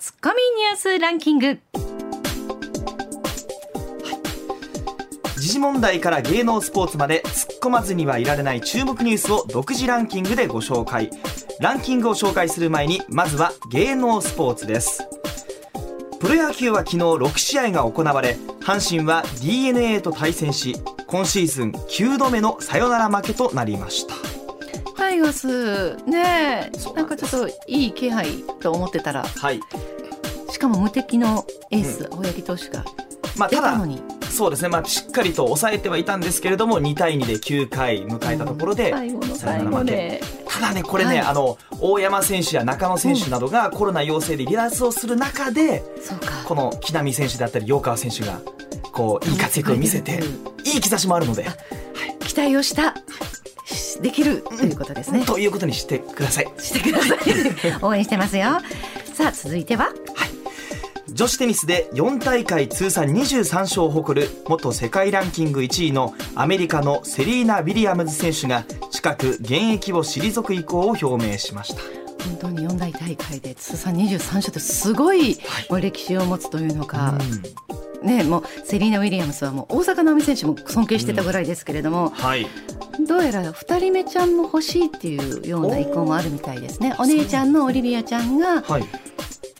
ツッコミニュースランキング。時事問題から芸能スポーツまで突っ込まずにはいられない注目ニュースを独自ランキングでご紹介。ランキングを紹介する前にまずは芸能スポーツです。プロ野球は昨日6試合が行われ阪神は d n a と対戦し今シーズン9度目のサヨナラ負けとなりました。タイガースねなんかちょっといい気配と思ってたら、はい、しかも無敵のエース、うん、青柳投手がまあ、ただそうですね、まあ、しっかりと抑えてはいたんですけれども2対2で9回迎えたところで、最後の最後で。ただねこれね、はい、あの大山選手や中野選手などがコロナ陽性で離脱をする中で、この木浪選手であったり陽川選手がこういい活躍を見せていい兆しもあるので、はい、期待をしたできるということですね。ということにしてください。してください。応援してますよ。さあ続いては？はい。女子テニスで4大会通算23勝を誇る元世界ランキング1位のアメリカのセリーナ・ウィリアムズ選手が近く現役を退く意向を表明しました本当に四大大会で通算23勝ってすごい歴史を持つというのか、うん、ね、もうセリーナ・ウィリアムスはもう大坂なおみ選手も尊敬してたぐらいですけれども、うんはい、どうやら2人目ちゃんも欲しいっていうような意向もあるみたいですね。お姉ちゃんのオリビアちゃんが、はい。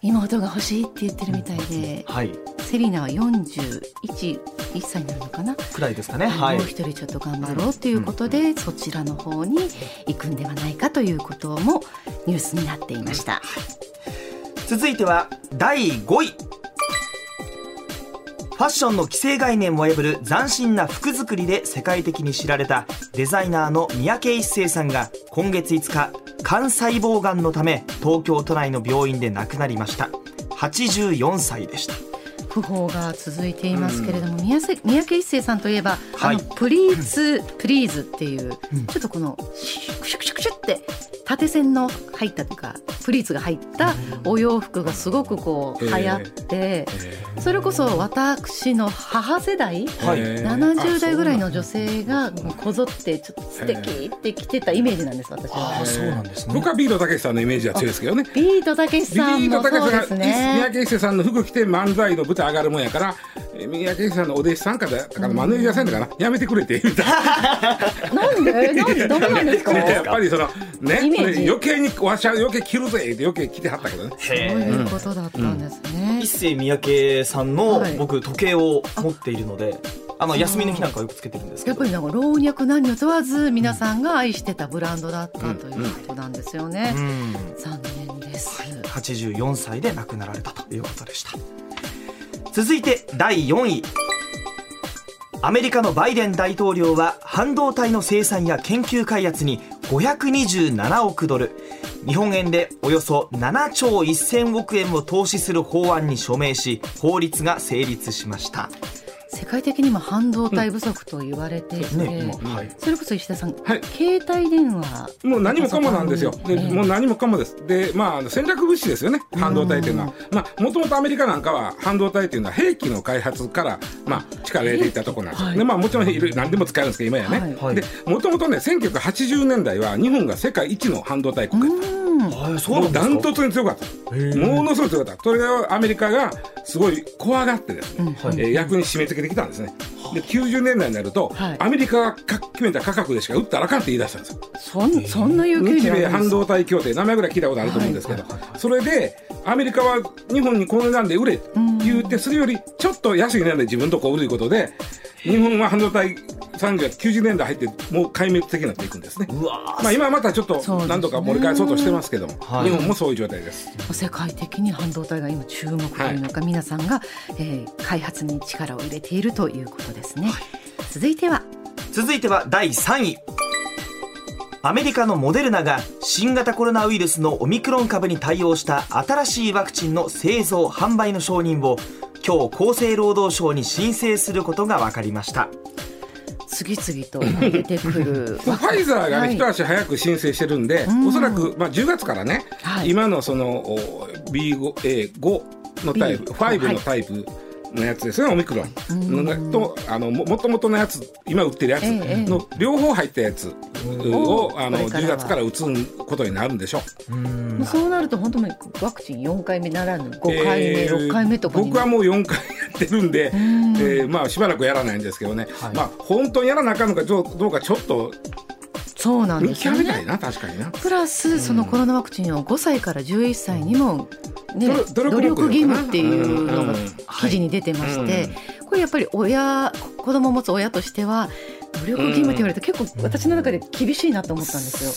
妹が欲しいって言ってるみたいで、はい、セリナは41歳になるのかな？くらいですかね、はい、もう一人ちょっと頑張ろうということで、うん、そちらの方に行くんではないかということもニュースになっていました、続いては第5位ファッションの既成概念を破る斬新な服作りで世界的に知られたデザイナーの三宅一生さんが今月5日肝細胞がんのため東京都内の病院で亡くなりました。84歳でした。訃報が続いていますけれども、うん、三宅一生さんといえば、はい、あのプリーツ、プリーズっていう、うん、ちょっとこのシュクシュクシュクシュって縦線の入ったというかプリーツが入ったお洋服がすごくこう流行って、それこそ私の母世代、はい、70代ぐらいの女性がこぞってちょっと素敵って着てたイメージなんです私は。そうなんですね。僕はビートたけしさんのイメージは強いですけどね。ビートたけしさんもそうですね。三宅一生さんの服着て漫才の舞台上がるもんやから、三宅一生さんのお弟子さんかだからマネージャーさんだからやめてくれて言うた。なんで？なんで？ダメなんですか？やっぱりそのね。余計にわしゃ余計着るぜって余計着てはったけどね。そういうことだったんですね、うん、一世三宅さんの、僕時計を持っているのであの休みの日なんかよくつけてるんですやっぱりなんか老若男女問わず皆さんが愛してたブランドだったということなんですよね、残念です、はい、84歳で亡くなられたということでした続いて第4位。アメリカのバイデン大統領は半導体の生産や研究開発に527億ドル。日本円でおよそ7兆1000億円を投資する法案に署名し法律が成立しました。世界的にも半導体不足と言われていて、うん。ねはい、それこそ石田さん、はい、携帯電話もう何もかもなんですよ、でもう何もかもです、でまあ、戦略物資ですよね、半導体というのは、もともとアメリカなんかは半導体というのは兵器の開発から、まあ、力を入れていったところなんです。よ、でまあ、もちろん何でも使えるんですけど、今やね、もともとね、1980年代は日本が世界一の半導体国やった。もうダントツに強かった。ものすごい強かった。それがアメリカがすごい怖がってですね、うん。えー、役に締め付けてきたんですね。で90年代になると、はい、アメリカが決めた価格でしか売ったらあかんって言い出したんですよ。そんそんな要求日米半導体協定名前ぐらい聞いたことあると思うんですけど、それでアメリカは日本にこの値段で売れ言うてそれよりちょっと安い値段で自分のとこ売るということで日本は半導体産業が90年代入ってもう壊滅的になっていくんですね。まあ今はまたちょっと何とか盛り返そうとしてますけども、はい、日本もそういう状態です。世界的に半導体が今注目というのか、はい、皆さんが、えー、開発に力を入れているということですね。はい、続いては続いては第3位。アメリカのモデルナが新型コロナウイルスのオミクロン株に対応した新しいワクチンの製造販売の承認を今日厚生労働省に申請することが分かりました次々と出てくる。ファイザーが、ね、一足早く申請してるんで、おそらく、まあ、10月からね、はい、今のその B5 のタイプ、5のタイプ、のやつですね、オミクロン。と、あの、もともとのやつ、今売ってるやつ。の両方入ったやつ。をあの10これからは。月から打つことになるんでしょ。う。もうそうなると本当にワクチン4回目ならぬ5回目、えー6回目とかに僕はもう4回やってるんで、えん。ーまあしばらくやらないんですけどね、はい。まあ本当にやらなあかんのかどうどうかちょっとそうなん見ですよね。極めたいな、確かにな。プラスそのコロナワクチンを5歳から11歳にも、ね、努力義務っていうのがうん記事に出てまして、これやっぱり親子供を持つ親としては努力義務って言われると結構私の中で厳しいなと思ったんですよ。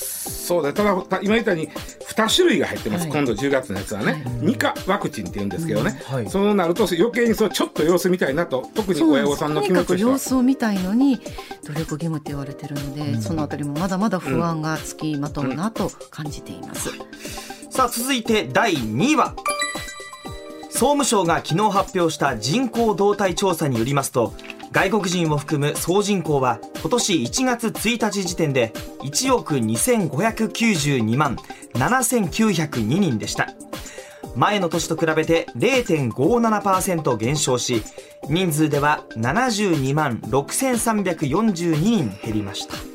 そうだただた今言ったように2種類が入ってます、はい。今度10月のやつはね、2価ワクチンって言うんですけどね、はい。そうなると余計にそうちょっと様子見たいなと。特に親御さんの気持ちと様子を見たいのに努力義務って言われてるので、そのあたりもまだまだ不安がつきまとうなと感じています。さあ続いて第2位は。総務省が昨日発表した人口動態調査によりますと外国人を含む総人口は今年1月1日時点で1億2592万7902人でした。前の年と比べて0.57%減少し人数では72万6342人減りました。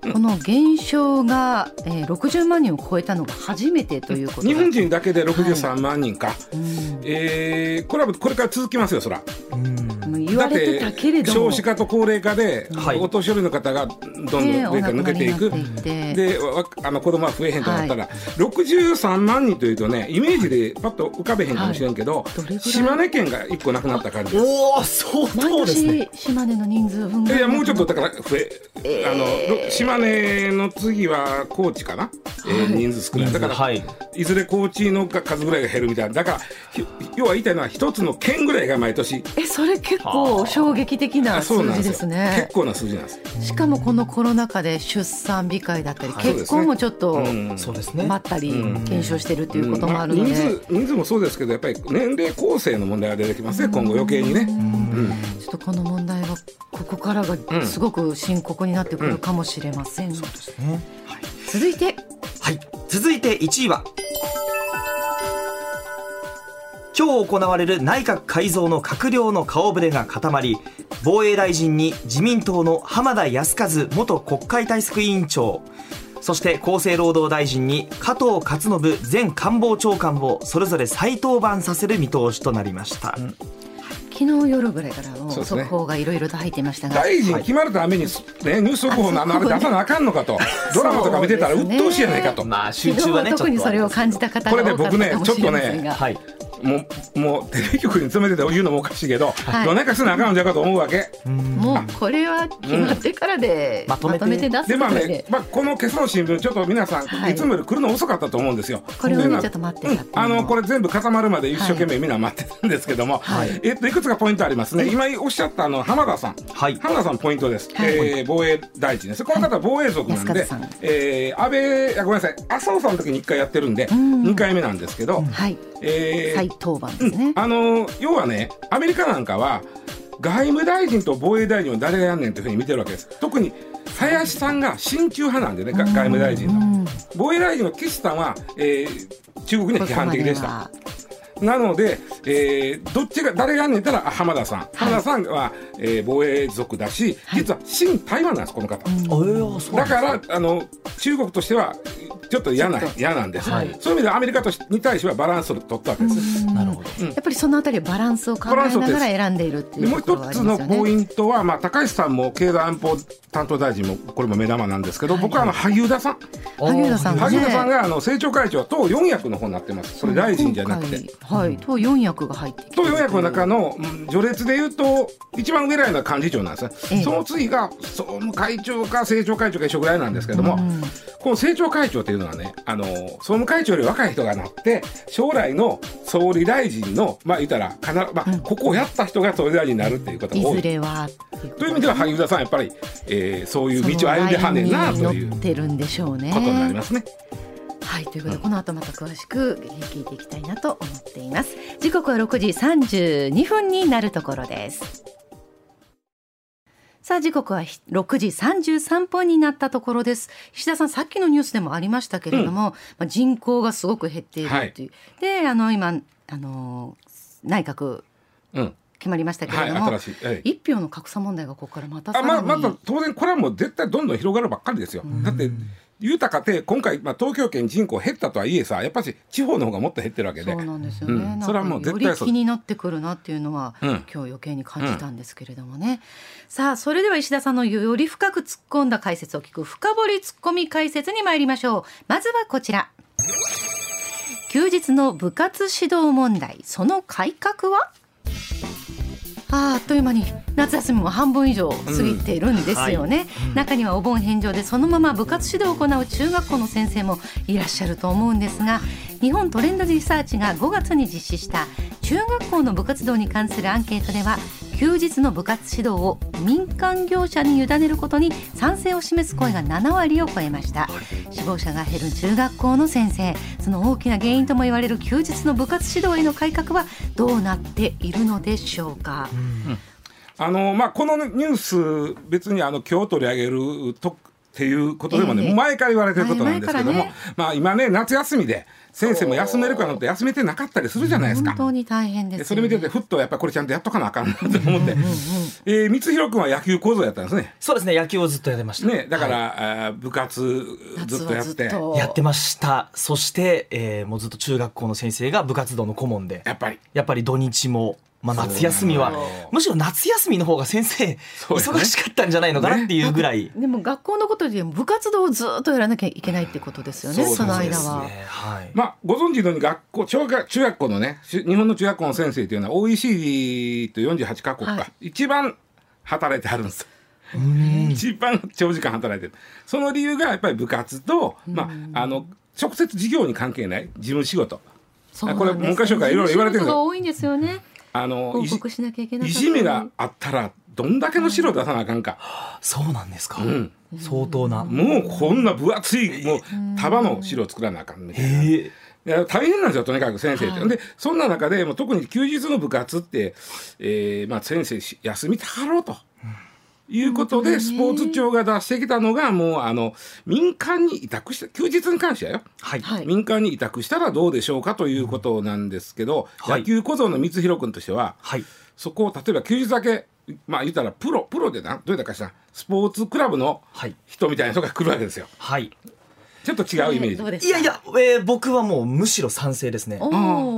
この減少が、えー、60万人を超えたのが初めてということ日だ本人だけで63万人か、うん。えーこれはこれから続きますよそら。もう言われてたけれども。少子化と高齢化で、はい。お年寄りの方がどんどんね上から抜けていく、お亡くなりになっていって。でわあの子供は増えへんとなったら、63万人というとねイメージでパッと浮かべへんかもしれんけど、どれぐらい？島根県が1個なくなった感じです。おお相毎当ですね。年島根の人数分いがやも。うちょっとだから増え、あのろ島根の次は高知かな、えー人数少ない。だから、はい。い、ずれ高知の数ぐらいが減るみたいな。だからひ要は言いたいのは一つの県ぐらいが毎年。えそれ結構衝撃的な数字ですね。結構な数字なんですしかもこのコロナ禍で出産控えだったりはい。結婚もちょっとうん。そうですね。待ったりうん。減少してるっていうこともあるので、まあ人数人数もそうですけどやっぱり年齢構成の問題が出てきますね今後余計にね、うん。ちょっとこの問題はここからがすごく深刻になってくるかもしれません、ねはい続いて。はい、続いて1位は今日行われる内閣改造の閣僚の顔ぶれが固まり防衛大臣に自民党の浜田靖一元国会対策委員長。そして厚生労働大臣に加藤勝信前官房長官をそれぞれ再登板させる見通しとなりました、昨日夜ぐらいからのそうですね。速報がいろいろと入っていましたが、大臣決まるために、ね、ニュース速報のあれ出さなあかんのかと。ドラマとか見てたら鬱陶しいやないかと、まあ集中はねは特にそれを感じた方が多かったかもしれませんが、はいもうもうテレビ局に詰めてて言うのもおかしいけど、はい。どないかせなあかんのじゃかと思うわけ。もうこれは決まってからで、まとめて出すで。まあね、まあ、この今朝の新聞ちょっと皆さん、はい。い、つもより来るの遅かったと思うんですよ。これをねちょっと待ってたっていうのうん。もあのこれ全部固まるまで一生懸命みんな待ってたんですけども、はい。えっといくつかポイントありますね。今おっしゃったあの浜田さん。はい。浜田さんポイントです、はい。えー防衛大臣です。この方は防衛族なんで、安方さんえー安倍ごめんなさい。麻生さんの時に1回やってるんでん。2回目なんですけど、はいえー再登板ですね、あの要はねアメリカなんかは外務大臣と防衛大臣を誰がやんねんというふうに見てるわけです。特に林さんが親中派なんでねが外務大臣の。うん。防衛大臣の岸さんは、えー中国には批判的でした。こなので、えーどっちが誰がやんねたらあ浜田さん。浜田さんは、えー防衛族だし実は新台湾なんですこの方、だからあの中国としてはちょっと嫌な嫌なんです、はい。そういう意味でアメリカとしに対してはバランスを取ったわけです、なるほど。やっぱりそのあたりバランスを考えながら選んでいるっていでもううところはあ一つのりますよね。ポイントは、まあ、高橋さんも経済安保担当大臣もこれも目玉なんですけど、僕はあの萩生田さん、萩生田さんがね。萩生田さんがあの政調会長党四役の方になってます。それ大臣じゃなくて。はい、党四役が入って党四役の中のうん序列でいうと一番上ぐらいの幹事長なんですね、ええ。その次が総務会長か政調会長か一緒ぐらいなんですけども、この政調会長っていうのはねあの総務会長より若い人がなって将来の総理大臣のまあ言ったら必ず、まあここをやった人が総理大臣になるっていうこといが多い。ずれはとという意味では萩生田さんやっぱり、えーそういう道を歩んではんねんなというこに乗ってるんでしょうね。とになりますね。はいということで、この後また詳しく聞いていきたいなと思っています。時刻は6時32分になるところです。さあ時刻は6時33分になったところです。石田さんさっきのニュースでもありましたけれども、まあ人口がすごく減っているっていう。であの今あの内閣うん決まりましたけれども、はい新しいはい一票の格差問題がここからまたさあらに、まあまた当然これはもう絶対どんどん広がるばっかりですよ。だって豊かって今回、まあ、東京圏人口減ったとはいえさやっぱり地方の方がもっと減ってるわけで。そうなんですよね、それはもう絶対気になってくるなっていうのは、うん。今日余計に感じたんですけれどもね、さあそれでは石田さんのより深く突っ込んだ解説を聞く深掘り突っ込み解説に参りましょう。まずはこちら。休日の部活指導問題。その改革は？あっという間に夏休みも半分以上過ぎているんですよね、中にはお盆返上でそのまま部活指導を行う中学校の先生もいらっしゃると思うんですが日本トレンドリサーチが5月に実施した中学校の部活動に関するアンケートでは休日の部活指導を民間業者に委ねることに賛成を示す声が7割を超えました。死亡者が減る中学校の先生その大きな原因とも言われる休日の部活指導への改革はどうなっているのでしょうか、あのまあこのニュース別にあの今日取り上げるとっていうことでもね、ええ前から言われてることなんですけども、前々かまあ今ね夏休みで先生も休めるかなって休めてなかったりするじゃないですか。本。当に大変ですよね。でそれ見ててふっとやっぱりこれちゃんとやっとかなあかんなと思って、えー光弘君は野球講座やったんですね。そうですね野球をずっとやってました。ねだから、あー部活ずっとやって。やってました。そして、えーもうずっと中学校の先生が部活動の顧問で。やっぱり。やっぱり土日も、まあ、夏休みは。むしろ夏休みの方が先生忙しかったんじゃないのかなっていうぐらい、でも学校のことで部活動をずっとやらなきゃいけないってことですよねそうその間は。ねはいまあご存知のように学校中学中学校のねし日本の中学校の先生というのは OECD と48カ国か、はい。一番働いてはるんです。よ。うん。一番長時間働いてる。その理由がやっぱり部活と、まあ、あの直接授業に関係ない事務仕事。これ文科省からいろいろ言われてる多いんですよね。あのいじ報告しなきゃいけないじめがあったらどんだけの資料出さなあかんか、そうなんですか、うん、相当な、もうこんな分厚いもう束の資料作らなあかんみたいな。大変なんですよとにかく先生って、はい。でそんな中でもう特に休日の部活って、えーまあ、先生し休みたはろうと。いうことで、スポーツ庁が出してきたのがもうあの民間に委託した休日に関してはよ、はい、はい。民間に委託したらどうでしょうかということなんですけど、はい。野球小僧の光弘君としてははい。そこを例えば休日だけまあ言ったらプロプロでなどうやったかしらスポーツクラブのはい。人みたいな人が来るわけですよ。はいちょっと違うイメージ、いやいや、えー僕はもうむしろ賛成ですね。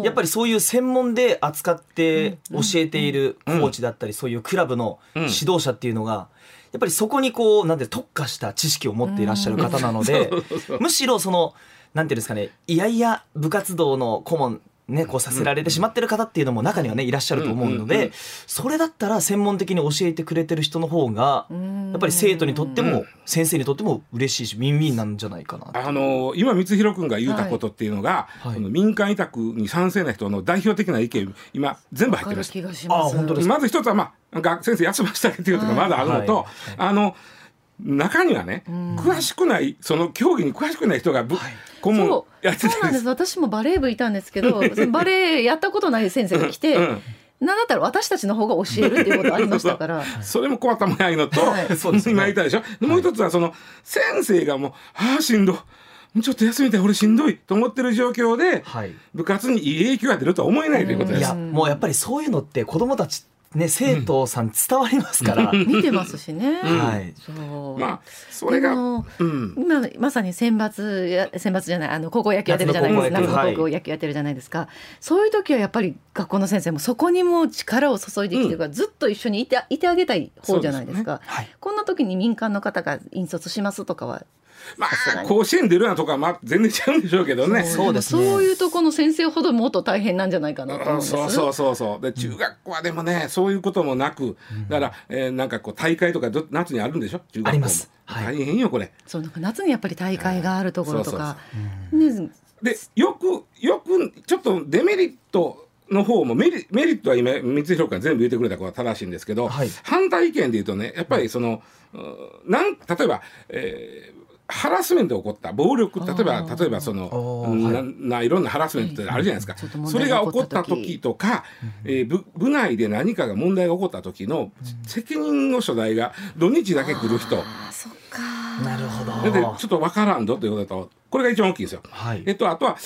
やっぱりそういう専門で扱って教えているコーチだったり、そういうクラブのうん。指導者っていうのが、やっぱりそこにこう、なんて特化した知識を持っていらっしゃる方なので、むしろその、なんていうんですかね、いやいや部活動の顧問、ね、こうさせられてしまってる方っていうのも中にはね、いらっしゃると思うので、それだったら専門的に教えてくれてる人の方が、やっぱり生徒にとってうん。も、先生にとっても嬉しいし、ウィンウィンなんじゃないかな。あの今光弘君が言うたことっていうのが、はい。この民間委託に賛成な人の代表的な意見今全部入ってましたわかる気がします。あ本当ですか。まず一つはまあなんか先生休ませてあげてよとかまだあるのと、はい。あの中にはね、詳しくないその競技に詳しくない人が部、顧問そう。やってそうなんです。私もバレー部いたんですけど バレーやったことない先生が来て、うん。なんだったら私たちの方が教えるっていうことありましたから。それも困ったもんやいのと、はい。そうですね今言ったでしょ、もう一つはその先生がもう「ああしんどい。もうちょっと休みたい。俺しんどい」と思ってる状況ではい。部活にいい影響が出るとは思えないということです。いや、もうやっぱりそういうのって子供たち、ね、生徒さん伝わりますから。見てますしね。はい。そう。まあそれが、うん、今まさに選抜や選抜じゃないあの高校野球やってるじゃないですか。夏夏の高校野球。の高校野球やってるじゃないですか、そういう時はやっぱり学校の先生もそこにも力を注いできてるから、ずっと一緒にいていてあげたい方じゃないですか。はい。こんな時に民間の方が引率しますとかはまあ甲子園出るようなとこはまあ全然違うんでしょうけどね。そうですね。そういうとこの先生ほどもっと大変なんじゃないかなと思うんです。そうそうそうそう。で中学校はでもね、そういうこともなくだから、えーなんかこう大会とかど夏にあるんでしょ？中学校も。あります。はい。大変よこれ。そうなんか夏にやっぱり大会があるところとか、ねでよくよくちょっとデメリットの方もメリメリットは今光弘君が全部言ってくれたことは正しいんですけど、はい。反対意見で言うとねやっぱりその、うん。なん例えば、えーハラスメントが起こった。暴力例えば例えばそのなないろんなハラスメントってあるじゃないですか、ちょっと問それが起こったた時時とか、えー部部内で何かが問題が起こった時の責任の所在が土日だけ来る人。あーそっか。なるほど。でちょっと分からんぞということだとこれが一番大きいんですよ。はい。えっと、あとは、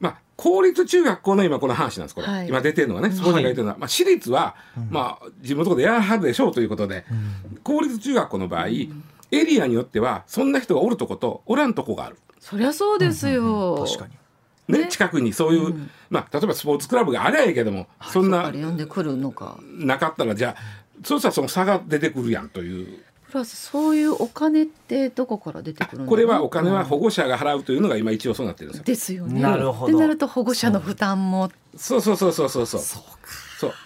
まあ、公立中学校の今この話なんですこれ、はい。今出てるのはねスポーツが言ってるのは、まあ、私立は、まあ自分のところでやらはるでしょうということで、公立中学校の場合、エリアによってはそんな人がおるとことおらんとこがある。そりゃそうですよ、確かに。ね、ね。近くにそういう、まあ、例えばスポーツクラブがありゃいいけども、そんなそ呼んでくるのか。なかったらじゃあそうしたらその差が出てくるやんという。プラスそういうお金ってどこから出てくるこれはお金は保護者が払うというのが今一応そうなってるんですよ。ですよね。なるほど。ってなると保護者の負担も。そうそうそうそうそう。そう。そう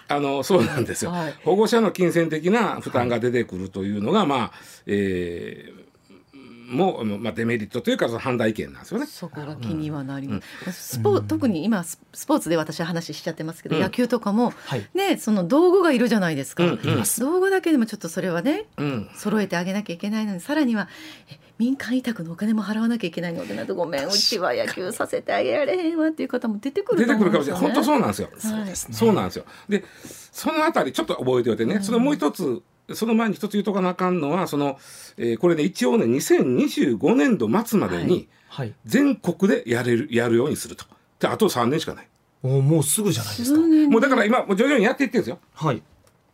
あのそうなんですよ、はい。保護者の金銭的な負担が出てくるというのが、まあ、えーもう、まあ、デメリットというかその反対意見なんですよね。そこが気にはなります、スポ特に今ススポーツで私は話しちゃってますけど、うん。野球とかも、はい。ねその道具がいるじゃないですか、うん。います道具だけでもちょっとそれはねうん。揃えてあげなきゃいけないのにさらにはえ民間委託のお金も払わなきゃいけないのでなとごめんうちは野球させてあげられへんわっていう方も出てくると出てくるかもしれない本当そうなんですよ。そうですそうなんですよ。で、そのあたりちょっと覚えておいてね、そのもう一つ、その前に一つ言うとかなあかんのは、その、えーこれね、一応ね、2025年度末までにはい全国でやれる、やるようにすると。で、あと3年しかない。おもうすぐじゃないですかもうだから今、徐々にやっていってるんですよ。はい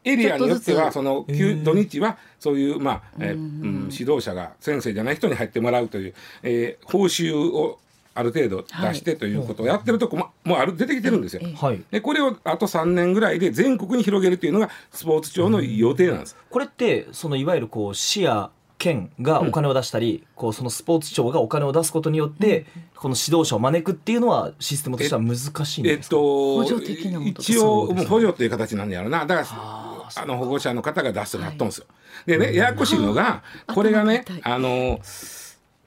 エリアによっては、その、休土日は、そういう、まあ、えーうん指導者が先生じゃない人に入ってもらうという、えー報酬をある程度出してということをやってるとこも、もうある、出てきてるんですよ。ええ。はい。でこれをあと3年ぐらいで全国に広げるというのがスポーツ庁の予定なんです。これってそのいわゆるこう市や県がお金を出したり、こうそのスポーツ庁がお金を出すことによって、この指導者を招くっていうのはシステムとしては難しいんえっですか、と、補助的な一応、もう補助という形なんやろな。だから、あの保護者の方が出すとなっとんですよ。でね、ややこしいのが、あこれがねあの、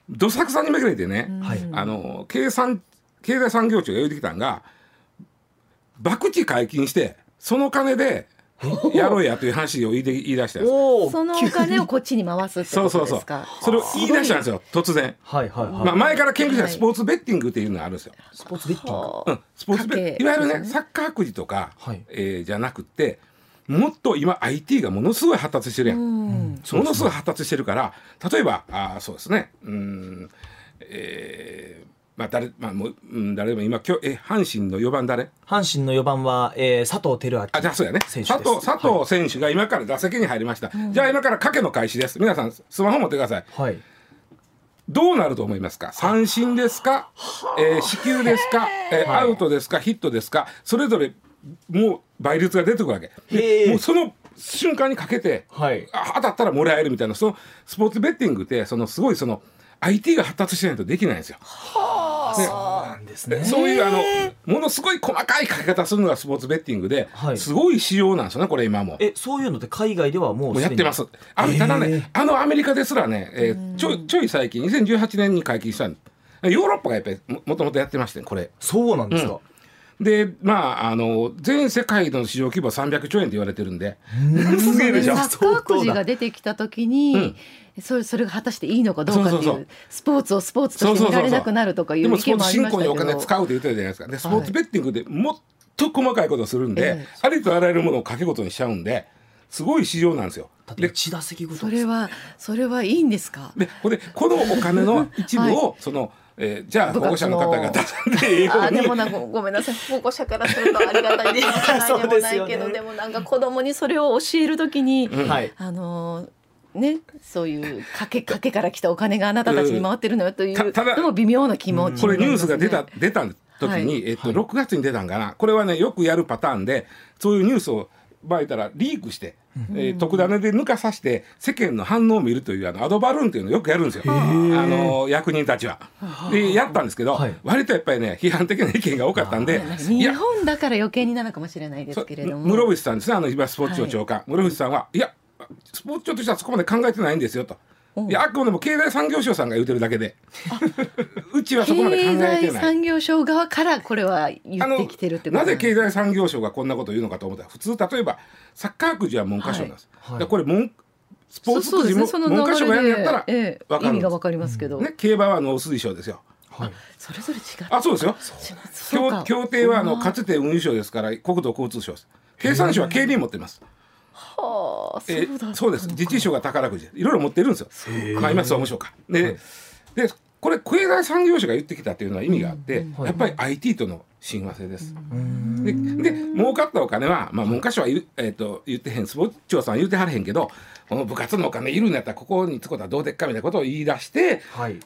どさくさにめくれてね、はい。あの、経産、経済産業庁が言うてきたんが、博打解禁して、その金で やろうやという話を言いで言い出したんですそのお金をこっちに回すってこそうそうそう。とですか。。それを言い出したんですよ、突然。はいはいはい、まあ、前から研究者はいスポーツベッティングっていうのがあるんですよ。スポーツベッティング。はうん、スポーツベ家計。いわゆるねサッカーくじとか、はい。えーじゃなくてもっと今 IT がものすごい発達してるやん、うん。ものすごい発達してるから例えばあーそうですね。うんえーまあ誰まあもう、うん、誰でも今今日え阪神の4番誰？阪神の4番は、えー、佐藤輝明あじゃあそうやね。佐藤佐藤選手が今から打席に入りました、じゃあ今から賭けの開始です。皆さんスマホ持ってください。はい。どうなると思いますか？三振ですか、えー、四球ですか、えーはい。アウトですか？ヒットですか？それぞれもう倍率が出てくるわけ。もうその瞬間にかけて、はい。あ当たったらもらえるみたいなそのスポーツベッティングってそのすごいその IT が発達してないとできないんですよ。そうなんですね。そういうあのものすごい細かい書き方するのがスポーツベッティングで、はい。すごい仕様なんですよねこれ今も。えそういうのって海外ではもうもうやってます。あのただね、あのアメリカですらね、えーちょいちょい最近2018年に解禁したんヨーロッパがやっぱりももともとやってまして、これ。そうなんですか、でまああの全世界の市場規模は300兆円って言われてるんで。すげえでしょ。サッカーくじが出てきた時に、それそれが果たしていいのかどうかっていうそうそうそう。スポーツをスポーツとして見られなくなるとかいう意でもスポーツ見もありま振興にお金したけど使うって言ってたじゃないですか。でスポーツベッティングでもっと細かいことをするんで、ええ。ありとあらゆるものを掛け事にしちゃうんですごい市場なんですよ。で1打席ごとそれはそれはいいんですか？でこれこのお金の一部を、その、えーじゃあ保護者の方々であーでもなんかごめんなさい。保護者からするとありがたいです。でもないけどねでもなんか子供にそれを教えるときに、うん。はい。あのーね、そういう賭け賭けから来たお金があなたたちに回ってるのよというたただのも微妙な気持ちこれニュースが出た、出た時に、はいえっと、6月に出たんかな、これはね、よくやるパターンで、そういうニュースを、場合たらリークして、えー特ダネで抜かさして、世間の反応を見るという、あの、アドバルーンっていうのをよくやるんですよ。あの、役人たちは。で、やったんですけど、はい割とやっぱりね、批判的な意見が多かったんで、い日や、本だから余計になるかもしれないですけれども室伏さんですね、あの、今スポーツ庁長官。室伏さんは、いや、スポーツ庁としてはそこまで考えてないんですよと。いや、あくまでも経済産業省さんが言うてるだけで、うちはそこまで考経えてない。済産業省側からこれは言ってきてるってことなぜ経済済産業省がこんなことを言うのかと思ったら普通例えばサッカーくじは文科省なんです、はい。これ文スポーツくじも文科省がやるんやったらええ意味がわかりますけど、ね、競馬は農水省ですよ。はい。それぞれ違うあそうですよ。協協定はあのかつて運輸省ですから国土交通省です。経産省は経理持ってますはあそうです。自治省が宝くじ。いろいろ持ってるんですよ。まあ今総務省かで,、でこれ経済産業省が言ってきたっていうのは意味があって、はい。やっぱり IT との親和性です。でで儲かったお金は、まあ、昔は言,、えー、と言ってへんスポーツ庁さんは言ってはれへんけどこの部活のお金いるんやったらここにつくことはどうでっかみたいなことを言い出してはい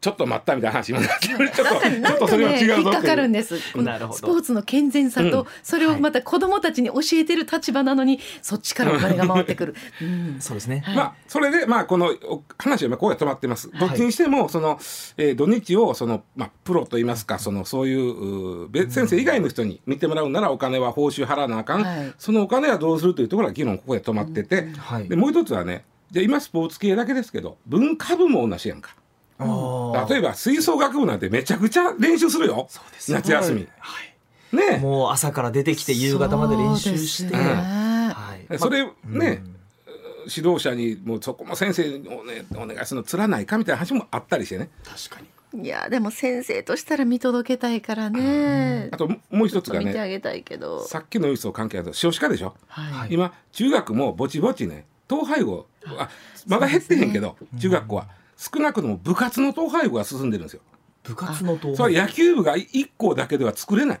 ちょっと待ったみたいな話 になってるちょっとなんかなんちょっとそれはかね引っか違うぞっていう。かるんです。こなるほど。のスポーツの健全さと、うん。それをまた子どもたちに教えてる立場なのに、そっちからお金が回ってくる。うん。そうですね。はい。まあ、それで、まあ、このお話は今こうやって止まってます。どっちにしても、その、えー土日を、その、まあ、プロといいますか、その、そういうう、べ先生以外の人に見てもらうなら、お金は報酬払わなあかん。はい。そのお金はどうするというところは議論ここで止まってて、はいで、もう一つはね、じゃあ今スポーツ系だけですけど、文化部も同じやんか。例えば、吹奏楽部なんてめちゃくちゃ練習するよ。そうですよ夏休み。はい。ね。もう朝から出てきて夕方まで練習して、ね。はい。それまね、指導者にもうそこも先生にお,、ね、お願いするのつらないかみたいな話もあったりしてね。確かに。いやでも先生としたら見届けたいからね。あ。ともう一つがね、見てあげたいけど。さっきのニュースと関係あると少子化でしょ。はい。今中学もぼちぼちね統廃合。あまだ減ってへんけど、中学校は少なくとも部活の統廃合が進んでるんですよ。部活のとそれは野球部が1校だけでは作れない。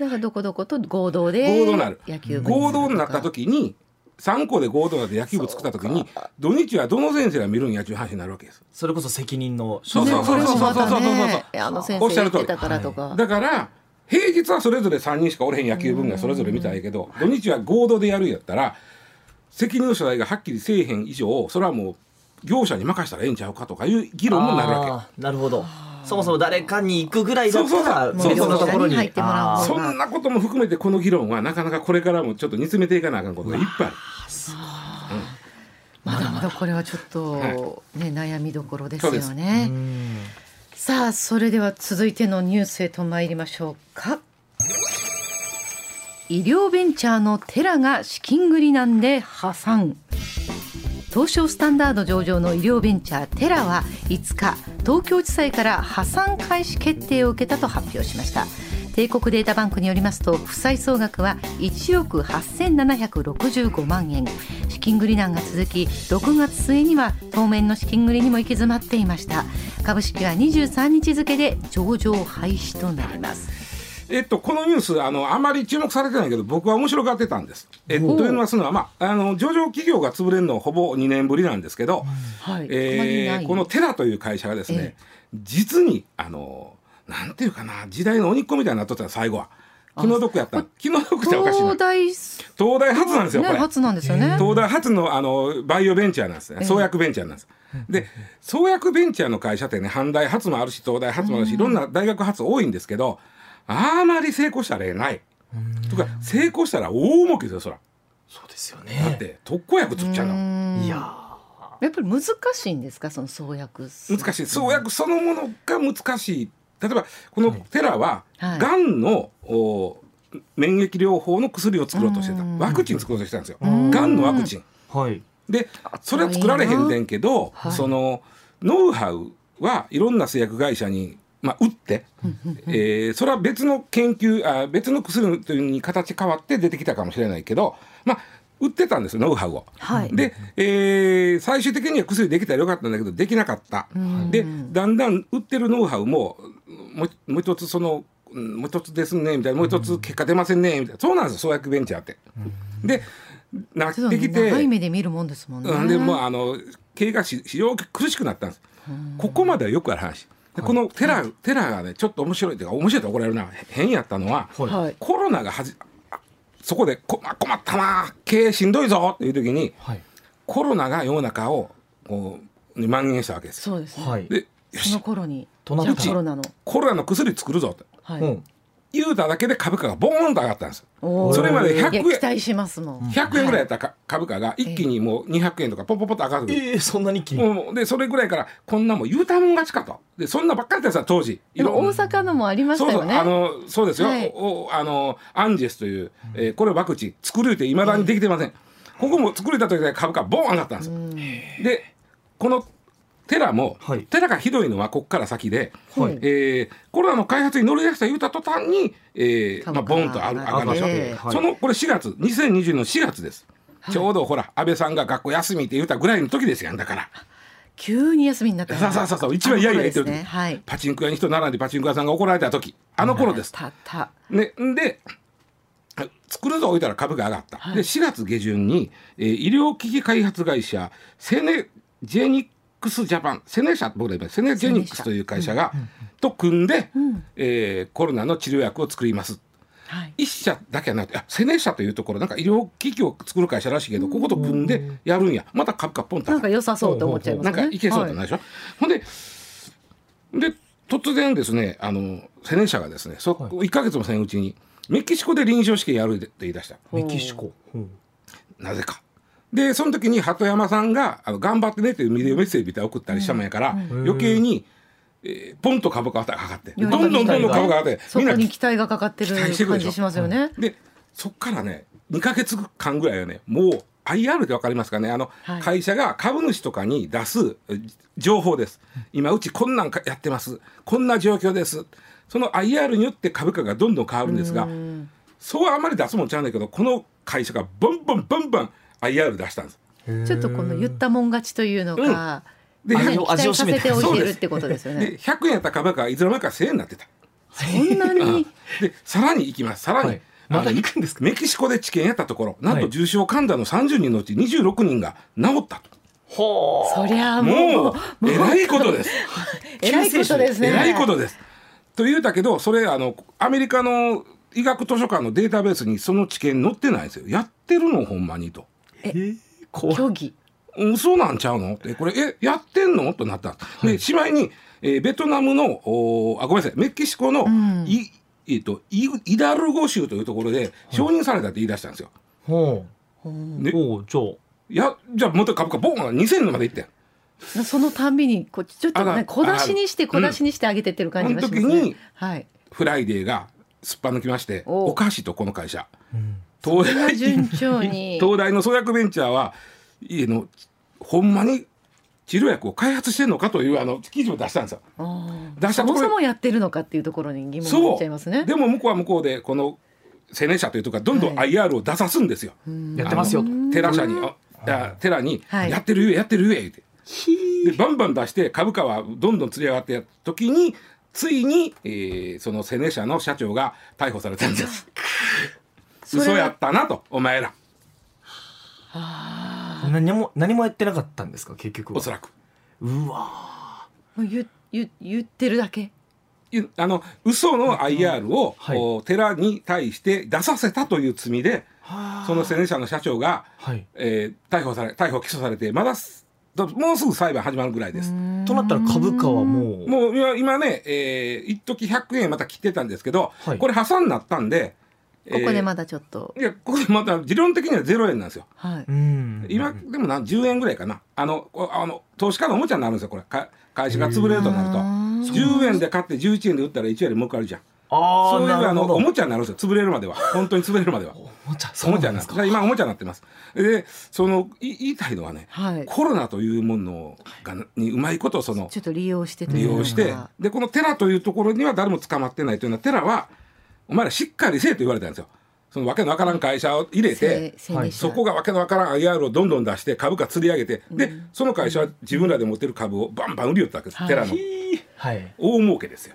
だからどこどこと合同で合同になる合同になった時に3校で合同になって野球部作った時に土日はどの先生が見るんやっていう話になるわけです。それこそ責任のそうそうそう。そうそうそうそうねあの先生おっしゃる通り。言ってたからとか。だから平日はそれぞれ3人しかおれへん野球部がそれぞれ見たらいいけど土日は合同でやるんやったら責任の所在がはっきりせえへん以上それはもう業者に任せたらええんちゃうかとかいう議論もなるわあーなるほど。そもそも誰かに行くぐらいだったらのところに。入ってもらうそんなことも含めてこの議論はなかなかこれからもちょっと煮詰めていかなあかんことがいっぱいある。まだまだこれはちょっとはね悩みどころですよね。うん。さあそれでは続いてのニュースへと参りましょうか。医療ベンチャーのテラが資金繰り難で破産。東証スタンダード上場の医療ベンチャーテラは5日東京地裁から破産開始決定を受けたと発表しました。帝国データバンクによりますと負債総額は1億8765万円。資金繰り難が続き6月末には当面の資金繰りにも行き詰まっていました。株式は23日付で上場廃止となります。えっと、このニュースあのあまり注目されてないけど僕は面白がってたんです。えっと、というのはその、まあ、あの上場企業が潰れるのはほぼ2年ぶりなんですけど、はい。えーこのテラという会社がですね、実にあのなんていうかな時代の鬼っ子みたいになっとったの最後は。気の毒やった気の毒っておかしいな。東大東大初なんですよ、これ。ね初なんですよね。東大初のあのバイオベンチャーなんですね。創薬ベンチャーなんです、で創薬ベンチャーの会社ってね阪大初もあるし東大初もあるしいろんな大学初多いんですけどあまり成功した例ない。とか成功したら大儲けですよそら。そうですよだっねて特効薬作っちゃうの。いややっぱり難しいんですかその創薬。難しい。創薬そのものが難しい。例えばこのテラははい。がんのお免疫療法の薬を作ろうとしてた。うん。ワクチン作ろうとしてたんですよ。うん。がんのワクチン。ーはい。でそれは作られへんねんけど、はい。そのノウハウはいろんな製薬会社に、まあ、売って、えーそれは別の研究あ別の薬というに形変わって出てきたかもしれないけど、まあ、売ってたんですよノウハウを。はいで、えー最終的には薬できたらよかったんだけどできなかった。んでだんだん売ってるノウハウももうもう一つそのうんもう一つですねみたいなもう一つ結果出ませんねみたいなそうなんですよ創薬ベンチャーって。でなってきて長い目で見るもんですもんね。うん、でもうあの経営がし非常に苦しくなったんです。ここまではよくある話。でこのテラ、テラがねちょっと面白いというか面白いと怒られるな変やったのは、はいはい。コロナがはじあそこでこあ困ったな経営しんどいぞっていう時にはいコロナが世の中をこうに蔓延したわけです。そうですね。はいでよそのし頃にコロナのコロナの薬作るぞってはい。うん言うただけで株価がボーンと上がったんです。それまで100いや円。期待しますもん。100円ぐらいやったか株価が一気にもう200円とかポンポンポンと上がる。えー、そんなに一気に？もうでそれぐらいからこんなもん言うたもん勝ちかと。でそんなばっかりだったんですよ当時でも大いろ阪のもありましそうそうたよね。あのそうですよ、はい。おあのアンジェスという、えーこれワクチン作るっていまだにできてません、ここも作れた時で株価ボーン上がったんです。よ、でこのテラも、はい。テラがひどいのはここから先で、はい。えーコロナの開発に乗り出した言うた途端に、えーまあ、ボンと上がるでしょ、上がってはい。そのこれ4月2020年の4月です、ちょうどほら安倍さんが学校休みって言うたぐらいの時ですやんだから。急に休みになった。そうそうそうそう。一番嫌々言ってるね。はい。パチンコ屋に人並んでパチンコ屋さんが怒られた時あの頃です。たった。ね、んで作るぞ置いたら株が上がった、はい。で4月下旬に、えー医療機器開発会社セネジェニックスジャパンセネ社僕ら言いますセネジェニックスという会社が、と組んで、ん。えーコロナの治療薬を作ります。はい。一社だけはなくてあセネ社というところなんか医療機器を作る会社らしいけどここと組んでやるんや。また株価ポンとなんか良さそうと思っちゃいますね。なんかいけそうじゃないでしょ、ほんでで突然ですねあのセネ社がですねそはい。1か月もせんうちにメキシコで臨床試験やるって言い出した。メキシコ。なぜか。でその時に鳩山さんが「あの頑張ってね」っていうメッセージみたいなの送ったりしたもんやから、余計に、えーポンと株価が上がってどんどんどんどん株価が上がってそこみんなに期待がかかってる感じしますよね。でそっからね2か月間ぐらいはねもう IR って分かりますかね。あの、はい。会社が株主とかに出すえ情報です。今うちこんなんかやってます。こんな状況です。その IR によって株価がどんどん変わるんですがうん。そうあんまり出すもんちゃうんだけどこの会社がボンボンボンボン IR 出したんですちょっとこの言ったもん勝ちというのが、でね味を味をさせておいてるってことですよねで。100円やった株価がいつの間にか1000円になってたそんなに？でさらに行きますさらに、はいまだ行くんですか？メキシコで治験やったところなんはいと重症患者の30人のうち26人が治ったと。ほそりゃももううえらいことです。えらいことですね。えらいことです。と言うたけどそれあのアメリカの医学図書館のデータベースにその知見載ってないんですよ。やってるのほんまにと。え。虚偽。嘘なんちゃうの？ってこれえやってんの？となった。でしまいに、えーベトナムのおあごめんなさいメキシコの、んいえっとイイダルゴ州というところで承認されたって言い出したんですよ。ほねう。おうじゃあ。いやじゃあまた株価ボーン2000までいってん。そのたんびにこうちょっとね小出しにしてあ小出しにしてあげてってる感じがしますねその時に。はい。フライデーがすっぱ抜きましておおかしいとこの会社。うん。東大順調に。東大の創薬ベンチャーはいいのほんまに治療薬を開発してんのかというあの記事を出したんですよ。出したところそもそもやってるのかっていうところに疑問がいっちゃいますね。でも向こうは向こうでこの青年社というとこがどんどんはい IR を出さすんですよ。うんやってますよと。テラ社にあいやテラにはいやってるゆえやってるゆえって。でバンバン出して株価はどんどんつり上がってやった時についに、えーそのセネ社の社長が逮捕されたんです。嘘やったなとお前らあ何も何もやってなかったんですか結局は？おそらく。うわ。あ。もう言言言ってるだけ？いあの嘘の IR を、はいお寺に対して出させたという罪でそのセネ社の社長が、はい。えー逮捕され逮捕起訴されてまだもうすぐ裁判始まるぐらいです。となったら株価はもう。もう今今ね、えー、一時100円また切ってたんですけど、はいこれ破産になったんで、ここでまだだちょっと。いやここでまた理論的には0円なんですよ。はい。うん。今でもな10円ぐらいかなあのこあの投資家のおもちゃになるんですよこれか会社が潰れるとなるとあー10円で買って11円で売ったら1円で儲かるじゃん。ああそういうあ。のおもちゃになるんですよ潰れるまでは本当に潰れるまではおもちゃおそうもちゃになんですか。今おもちゃになってますでそのい言いたいのはねはい。コロナというものがにうまいことそのちょっと利用してというのが利用してでこのテラというところには誰も捕まってないというのはテラはお前らしっかりせえと言われたんですよ。そのわけのわからん会社を入れてはいそこがわけのわからん IR をどんどん出して株価釣り上げてでその会社は自分らで持ってる株をバンバン売りよったわけです、はい。テラの。はい。大儲けですよ。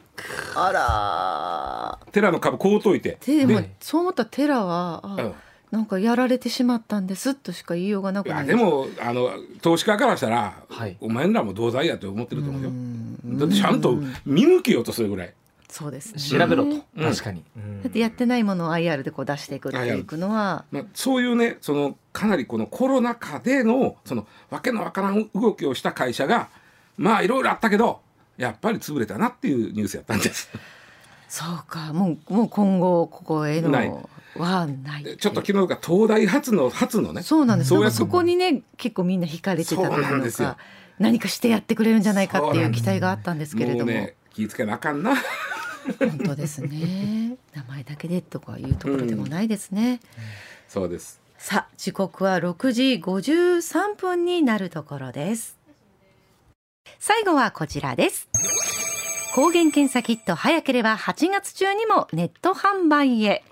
あらテラの株こうといて。ー。でもはいそう思ったらテラは、あうん。なんかやられてしまったんですとしか言いようがなくいないやでもあの投資家からしたら、はい。お前らも同罪やと思ってると思うよ。うん。だってちゃんと見抜けようとするぐらいそうですね。調べろと。うん。確かに。うんだってやってないものを IR でこう出していくっていくのは。まあ、そういうねそのかなりこのコロナ禍でのそのわけのわからん動きをした会社がまあいろいろあったけどやっぱり潰れたなっていうニュースやったんです。そうか。もうもう今後ここへのない。はないでちょっと昨日が東大初の初のね。そうなんです。そそこにね結構みんな惹かれてたとそうないうのんですよ。か何かしてやってくれるんじゃないかっていう期待があったんですけれども、もうね気ぃつけなあかんな。本当ですね。名前だけでとかいうところでもないですね、そうです。さあ時刻は6時53分になるところです。最後はこちらです。抗原検査キット早ければ8月中にもネット販売へ。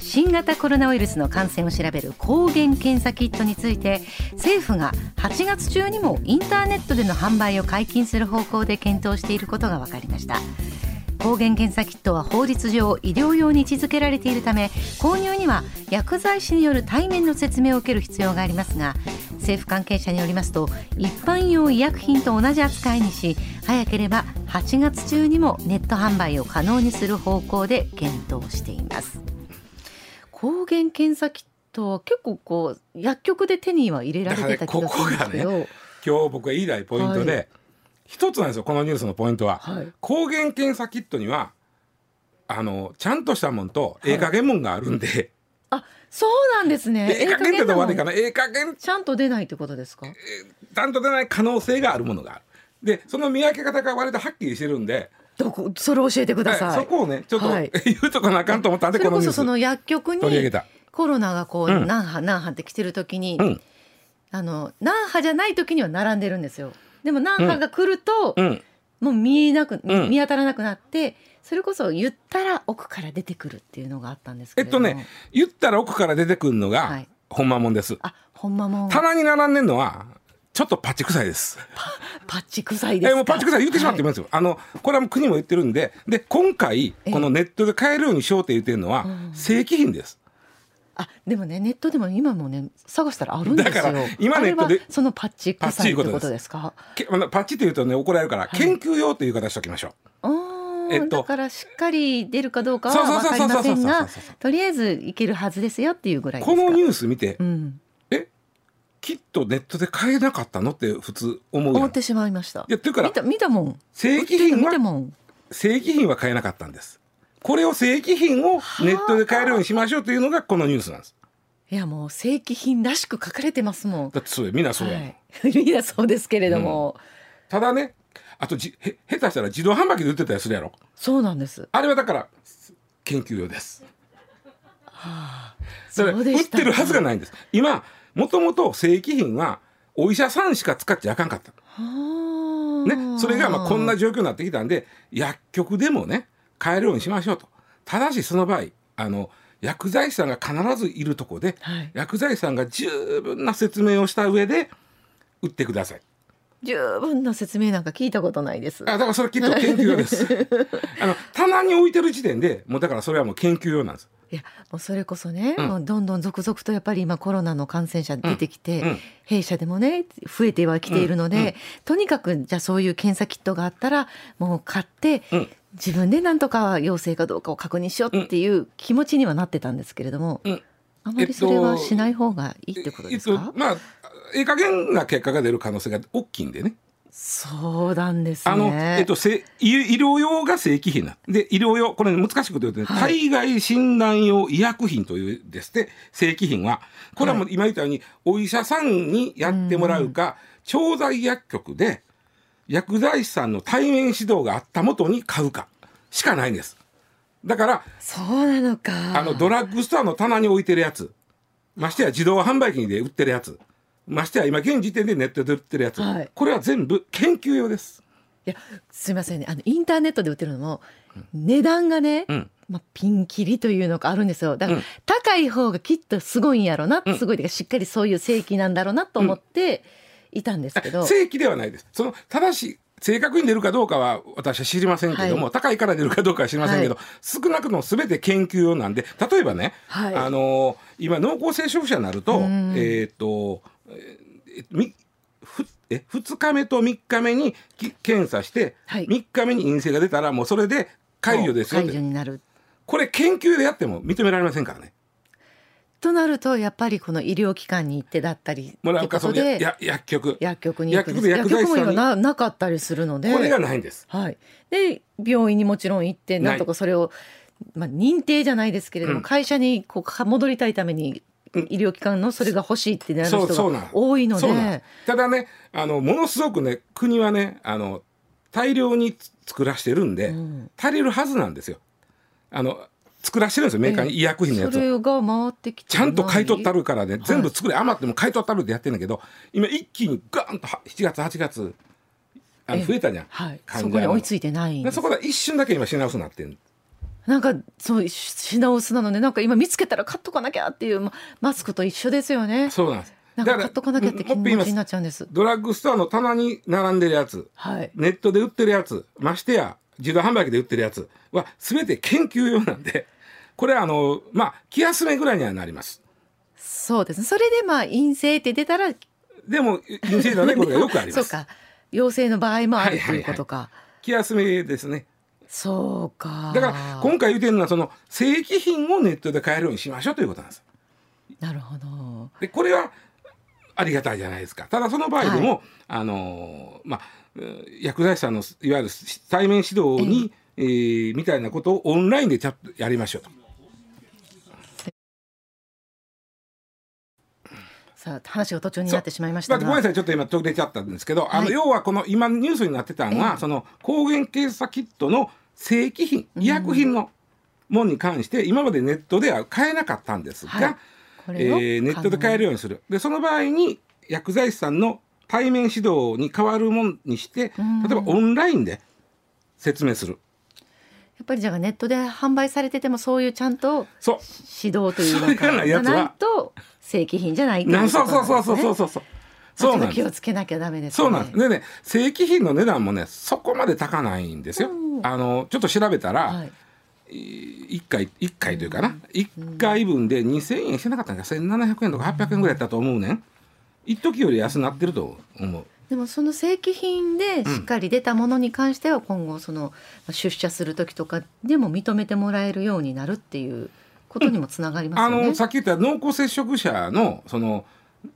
新型コロナウイルスの感染を調べる抗原検査キットについて政府が8月中にもインターネットでの販売を解禁する方向で検討していることが分かりました抗原検査キットは法律上医療用に位置づけられているため購入には薬剤師による対面の説明を受ける必要がありますが政府関係者によりますと一般用医薬品と同じ扱いにし早ければ8月中にもネット販売を可能にする方向で検討しています。抗原検査キットは結構こう薬局で手には入れられてた気がするんですけど、ね、今日僕が言いたいポイントで、はい一つなんですよこのニュースのポイントは、はい、抗原検査キットにはあのちゃんとしたもんとええ加減もんがあるんで、あそうなんですね。ええ加減ってと悪いかな？ええ加減ちゃんと出ないってことですか、えー、ちゃんと出ない可能性があるものがある。でその見分け方が割とはっきりしてるんで。どこそれ教えてください、はい、そこをねちょっと、はい、言うとかなあかんと思ったんでこのニュース。その薬局にコロナがこう、うん、何波何波って来てる時に、うん、あの何波じゃない時には並んでるんですよでも何波が来ると、うん。もう見えなく、うん、見当たらなくなってそれこそ言ったら奥から出てくるっていうのがあったんですけえっとね言ったら奥から出てくるのが、はい、ほんまもんです。あほんまもん棚に並んでるのはちょっとパッチ臭いです。パッチ臭いですえもうパッチ臭い言ってしまってますよ。はい、あのこれは国も言ってるんで、で今回このネットで買えるようにしようって言ってるのは正規品です。あでもねネットでも今もね探したらあるんですよ。だから今ネットでそのパッチ臭いってことです。かパッチっていうとね怒られるから、はい、研究用という形しておきましょう。えっと、だからしっかり出るかどうかは分かりませんがとりあえずいけるはずですよっていうぐらいこのニュース見て、うん、えきっとネットで買えなかったのって普通思う思ってしまいました。いやっていうから見た見たもん。正規品は正規品は買えなかったんですこれを正規品をネットで買えるようにしましょうというのがこのニュースなんです。いやもう正規品らしく書かれてますもん。だってそうみんなそうや、はい、みんなそうですけれども。うん、ただね、あとじへ下手したら自動販売機で売ってたりするやろ。そうなんです。あれはだから研究用です。はあ、だから売ってるはずがないんです。今もともと正規品はお医者さんしか使っちゃあかんかった。ね、それがまあこんな状況になってきたんで薬局でもね買えるようにしましょうとただしその場合あの薬剤師さんが必ずいるとこで、はい、薬剤師さんが十分な説明をした上で売ってください。十分な説明なんか聞いたことないです。あだからそれきっと研究用です。あの棚に置いてる時点でもうだからそれはもう研究用なんです。いやもうそれこそね、うん、もうどんどん続々とやっぱり今コロナの感染者出てきて、うんうん、弊社でもね増えてはきているので、とにかくじゃあそういう検査キットがあったらもう買って、自分で何とか陽性かどうかを確認しようっていう気持ちにはなってたんですけれども、うん、あまりそれはしない方がいいってことですか、えっと、まあいい加減な結果が出る可能性が大きいんでね。そうなんです、ね、あの、えっと、せ医療用が正規品なで医療用これ難しく言うと、ね、はい、海外診断用医薬品というですね正規品はこれはもう今言ったように、はい、お医者さんにやってもらうか、調剤薬局で薬剤師さんの対面指導があったもとに買うか。しかないんです。だからそうなのか。あのドラッグストアの棚に置いてるやつ。ましてや自動販売機で売ってるやつ。ましてや今現時点でネットで売ってるやつ、はい、これは全部研究用です。いやすみませんね。あのインターネットで売ってるのも、値段がね、うん、まあ、ピンキリというのがあるんですよ。だから、高い方がきっとすごいんやろな、うん、すごい。かしっかりそういう正規なんだろうなと思って、いたんですけど。正規ではないです。その正しい正確に出るかどうかは私は知りませんけども、はい、高いから出るかどうかは知りませんけど、はい、少なくとも全て研究用なんで例えばね、はい、あの今濃厚接触者になるとえっ、ー、とえみふえ2日目と3日目に検査して、はい、3日目に陰性が出たらもうそれで解除ですよ解除になる。これ研究でやっても認められませんからね。となるとやっぱりこの医療機関に行ってだったりもらうかそのや薬局。薬局に行く薬局で薬剤師さんにななかったりするので。これがないんです。はい、で病院にもちろん行ってなんとかそれを、まあ、認定じゃないですけれども、うん、会社にこう戻りたいために医療機関のそれが欲しいってなる人が多いので。ただねあのものすごくね国はねあの大量に作らしてるんで、うん、足りるはずなんですよ。あの作らしてるんですよ。メーカーに医薬品のやつそれが回ってきてちゃんと買い取ったるからね、全部作れ余っても買い取ったるってやってるんだけど今一気にガーンと7月8月あの増えたじゃん、はい、そこに追いついてないそこで一瞬だけ今品薄になってるなんかそう品薄なのでなんか今見つけたら買っとかなきゃっていうまマスクと一緒ですよね。そうなんです。なんか買っとかなきゃって気持ちになっちゃうんです。ドラッグストアの棚に並んでるやつ。はい。ネットで売ってるやつ。ましてや自動販売機で売ってるやつは全て研究用なんでこれはあのまあ気休めぐらいにはなりますそうですね。それでまあ陰性って出たら、でも陰性じゃないことがよくあります そうか。陽性の場合もあるとはいはいはいいうことか。気休めですねそうか。だから今回言ってるのはその正規品をネットで買えるようにしましょうということなんですなるほど。でこれはありがたいじゃないですかただその場合でも、あのまあうん薬剤師さんのいわゆる対面指導に、えーみたいなことをオンラインでちゃんとやりましょうと。さあ話が途中になってしまいましたごめんな。さいちょっと今途切れちゃったんですけど、あのはい要はこの今ニュースになってたのは、ええその抗原検査キットの正規品医薬品のものに関して今までネットでは買えなかったんですが、はい。こえーネットで買えるようにする。でその場合に薬剤師さんの対面指導に変わるものにしてうん。例えばオンラインで説明するやっぱりじゃあネットで販売されててもそういうちゃんとそう。指導というかじゃないと正規品じゃないっていなそうことそうそう。そうそううそうそうそそう気をつけなきゃダメですね。そうなんです。でね正規品の値段もねそこまで高ないんですよ。うん。あのちょっと調べたら、はい。1回一回というかな、1回分で2,000円してなかったんか？1,700円とか800円ぐらいだったと思うねん。一時より安なってると思うでもその正規品でしっかり出たものに関しては今後そのまあ出社する時とかでも認めてもらえるようになるっていうことにもつながりますあよね。のさっき言った濃厚接触者のその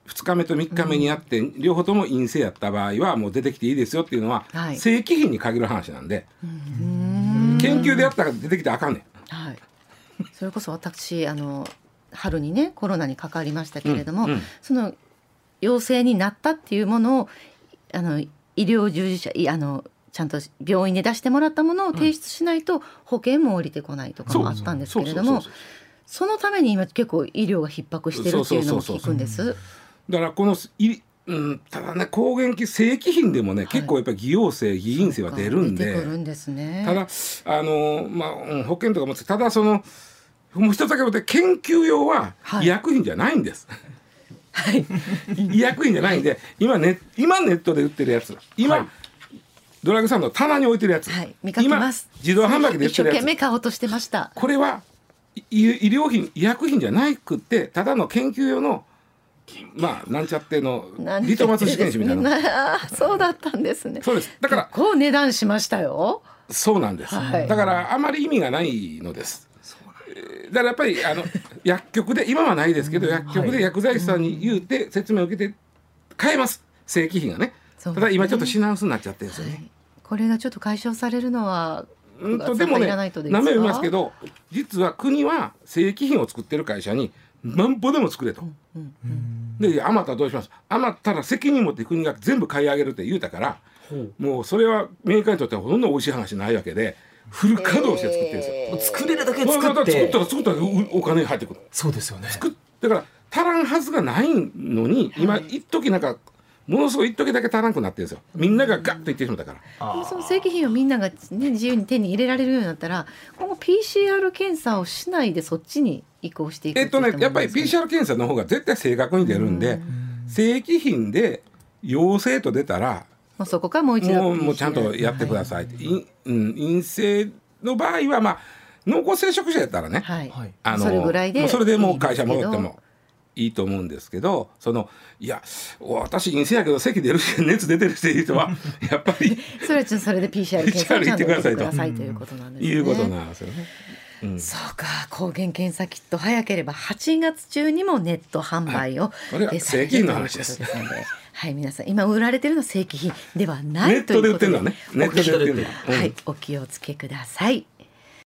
2日目と3日目にやって、両方とも陰性やった場合はもう出てきていいですよっていうのは、はい。正規品に限る話なんで、うん。研究でやったら出てきてあかんねん。はい、それこそ私あの春にねコロナにかかりましたけれども、うん。うん。その陽性になったっていうものをあの医療従事者いあのちゃんと病院で出してもらったものを提出しないと保険も降りてこないとかもあったんですけれどもそのために今結構医療が逼迫してるっていうのも聞くんです。だからこのいうん、ただね抗原機正規品でもね、結構やっぱり偽陽性偽陰性は出るんで。出ね。ただあのまあうん保険とかもただそのもう一つだけ言って研究用ははい。医薬品じゃないんです、はい、医薬品じゃないんで今ネ今ネットで売ってるやつ。今、はい。ドラッグストアの棚に置いてるやつ、はい、見かけます。今自動販売機で売っ一生懸てるやつ。命買おうとしてました。これはい医医療品医薬品じゃなくってただの研究用のまあなんちゃってのリトマス試験紙みたいな。な。あーそうだったんですね。そうです。だからこう値段しましたよ。そうなんです、はい。だからあまり意味がないのです。えーだからやっぱりあの 薬局で今はないですけど薬局で薬剤師さんに言うて説明を受けて買えます。正規品がね。ね。ただ今ちょっと品薄になっちゃってるんですよね、はい。これがちょっと解消されるのは。うんと9でもね月いらないとですか？なめますけど実は国は正規品を作ってる会社になんぼでも作れと。うんで余ったらどうします？余ったら責任持って国が全部買い上げるって言うたからほう。もうそれはメーカーにとってはほとんど美味しい話ないわけでフル稼働して作ってるんですよ。えー作れるだけ作って作ったら作ったらうお金入ってくる。そうですよね作っだから足らんはずがないのに今一時なんかものすごい一時だけ足らんくなってるんですよ。みんながガッと言ってしまったから。あーでもその正規品をみんなが、ね、自由に手に入れられるようになったら今後 PCR 検査をしないでそっちに移行していくえっとねやっぱりピ PCR 検査の方が絶対正確に出るんで正規品で陽性と出たらもうそこからもう一度。もうもうちゃんとやってください。って、いうん、陰性の場合はまあ濃厚接触者やったらね、はい、はい。あのそれぐらいでもうそれでもう会社戻ってもいいと思うんですけどそのいや私陰性やけど咳出るし熱出てるっていう人はやっぱりそれはちょっとそれで PCR 検査をちゃんと受けてください行と。いうことなんですね。いうことなんですよね。うんそうか抗原検査キット早ければ8月中にもネット販売を、これはえされる正規品の話ですはい皆さん今売られてるのは正規品ではないネットで売ってるのはねネットで売ってるのはいお気をつけください。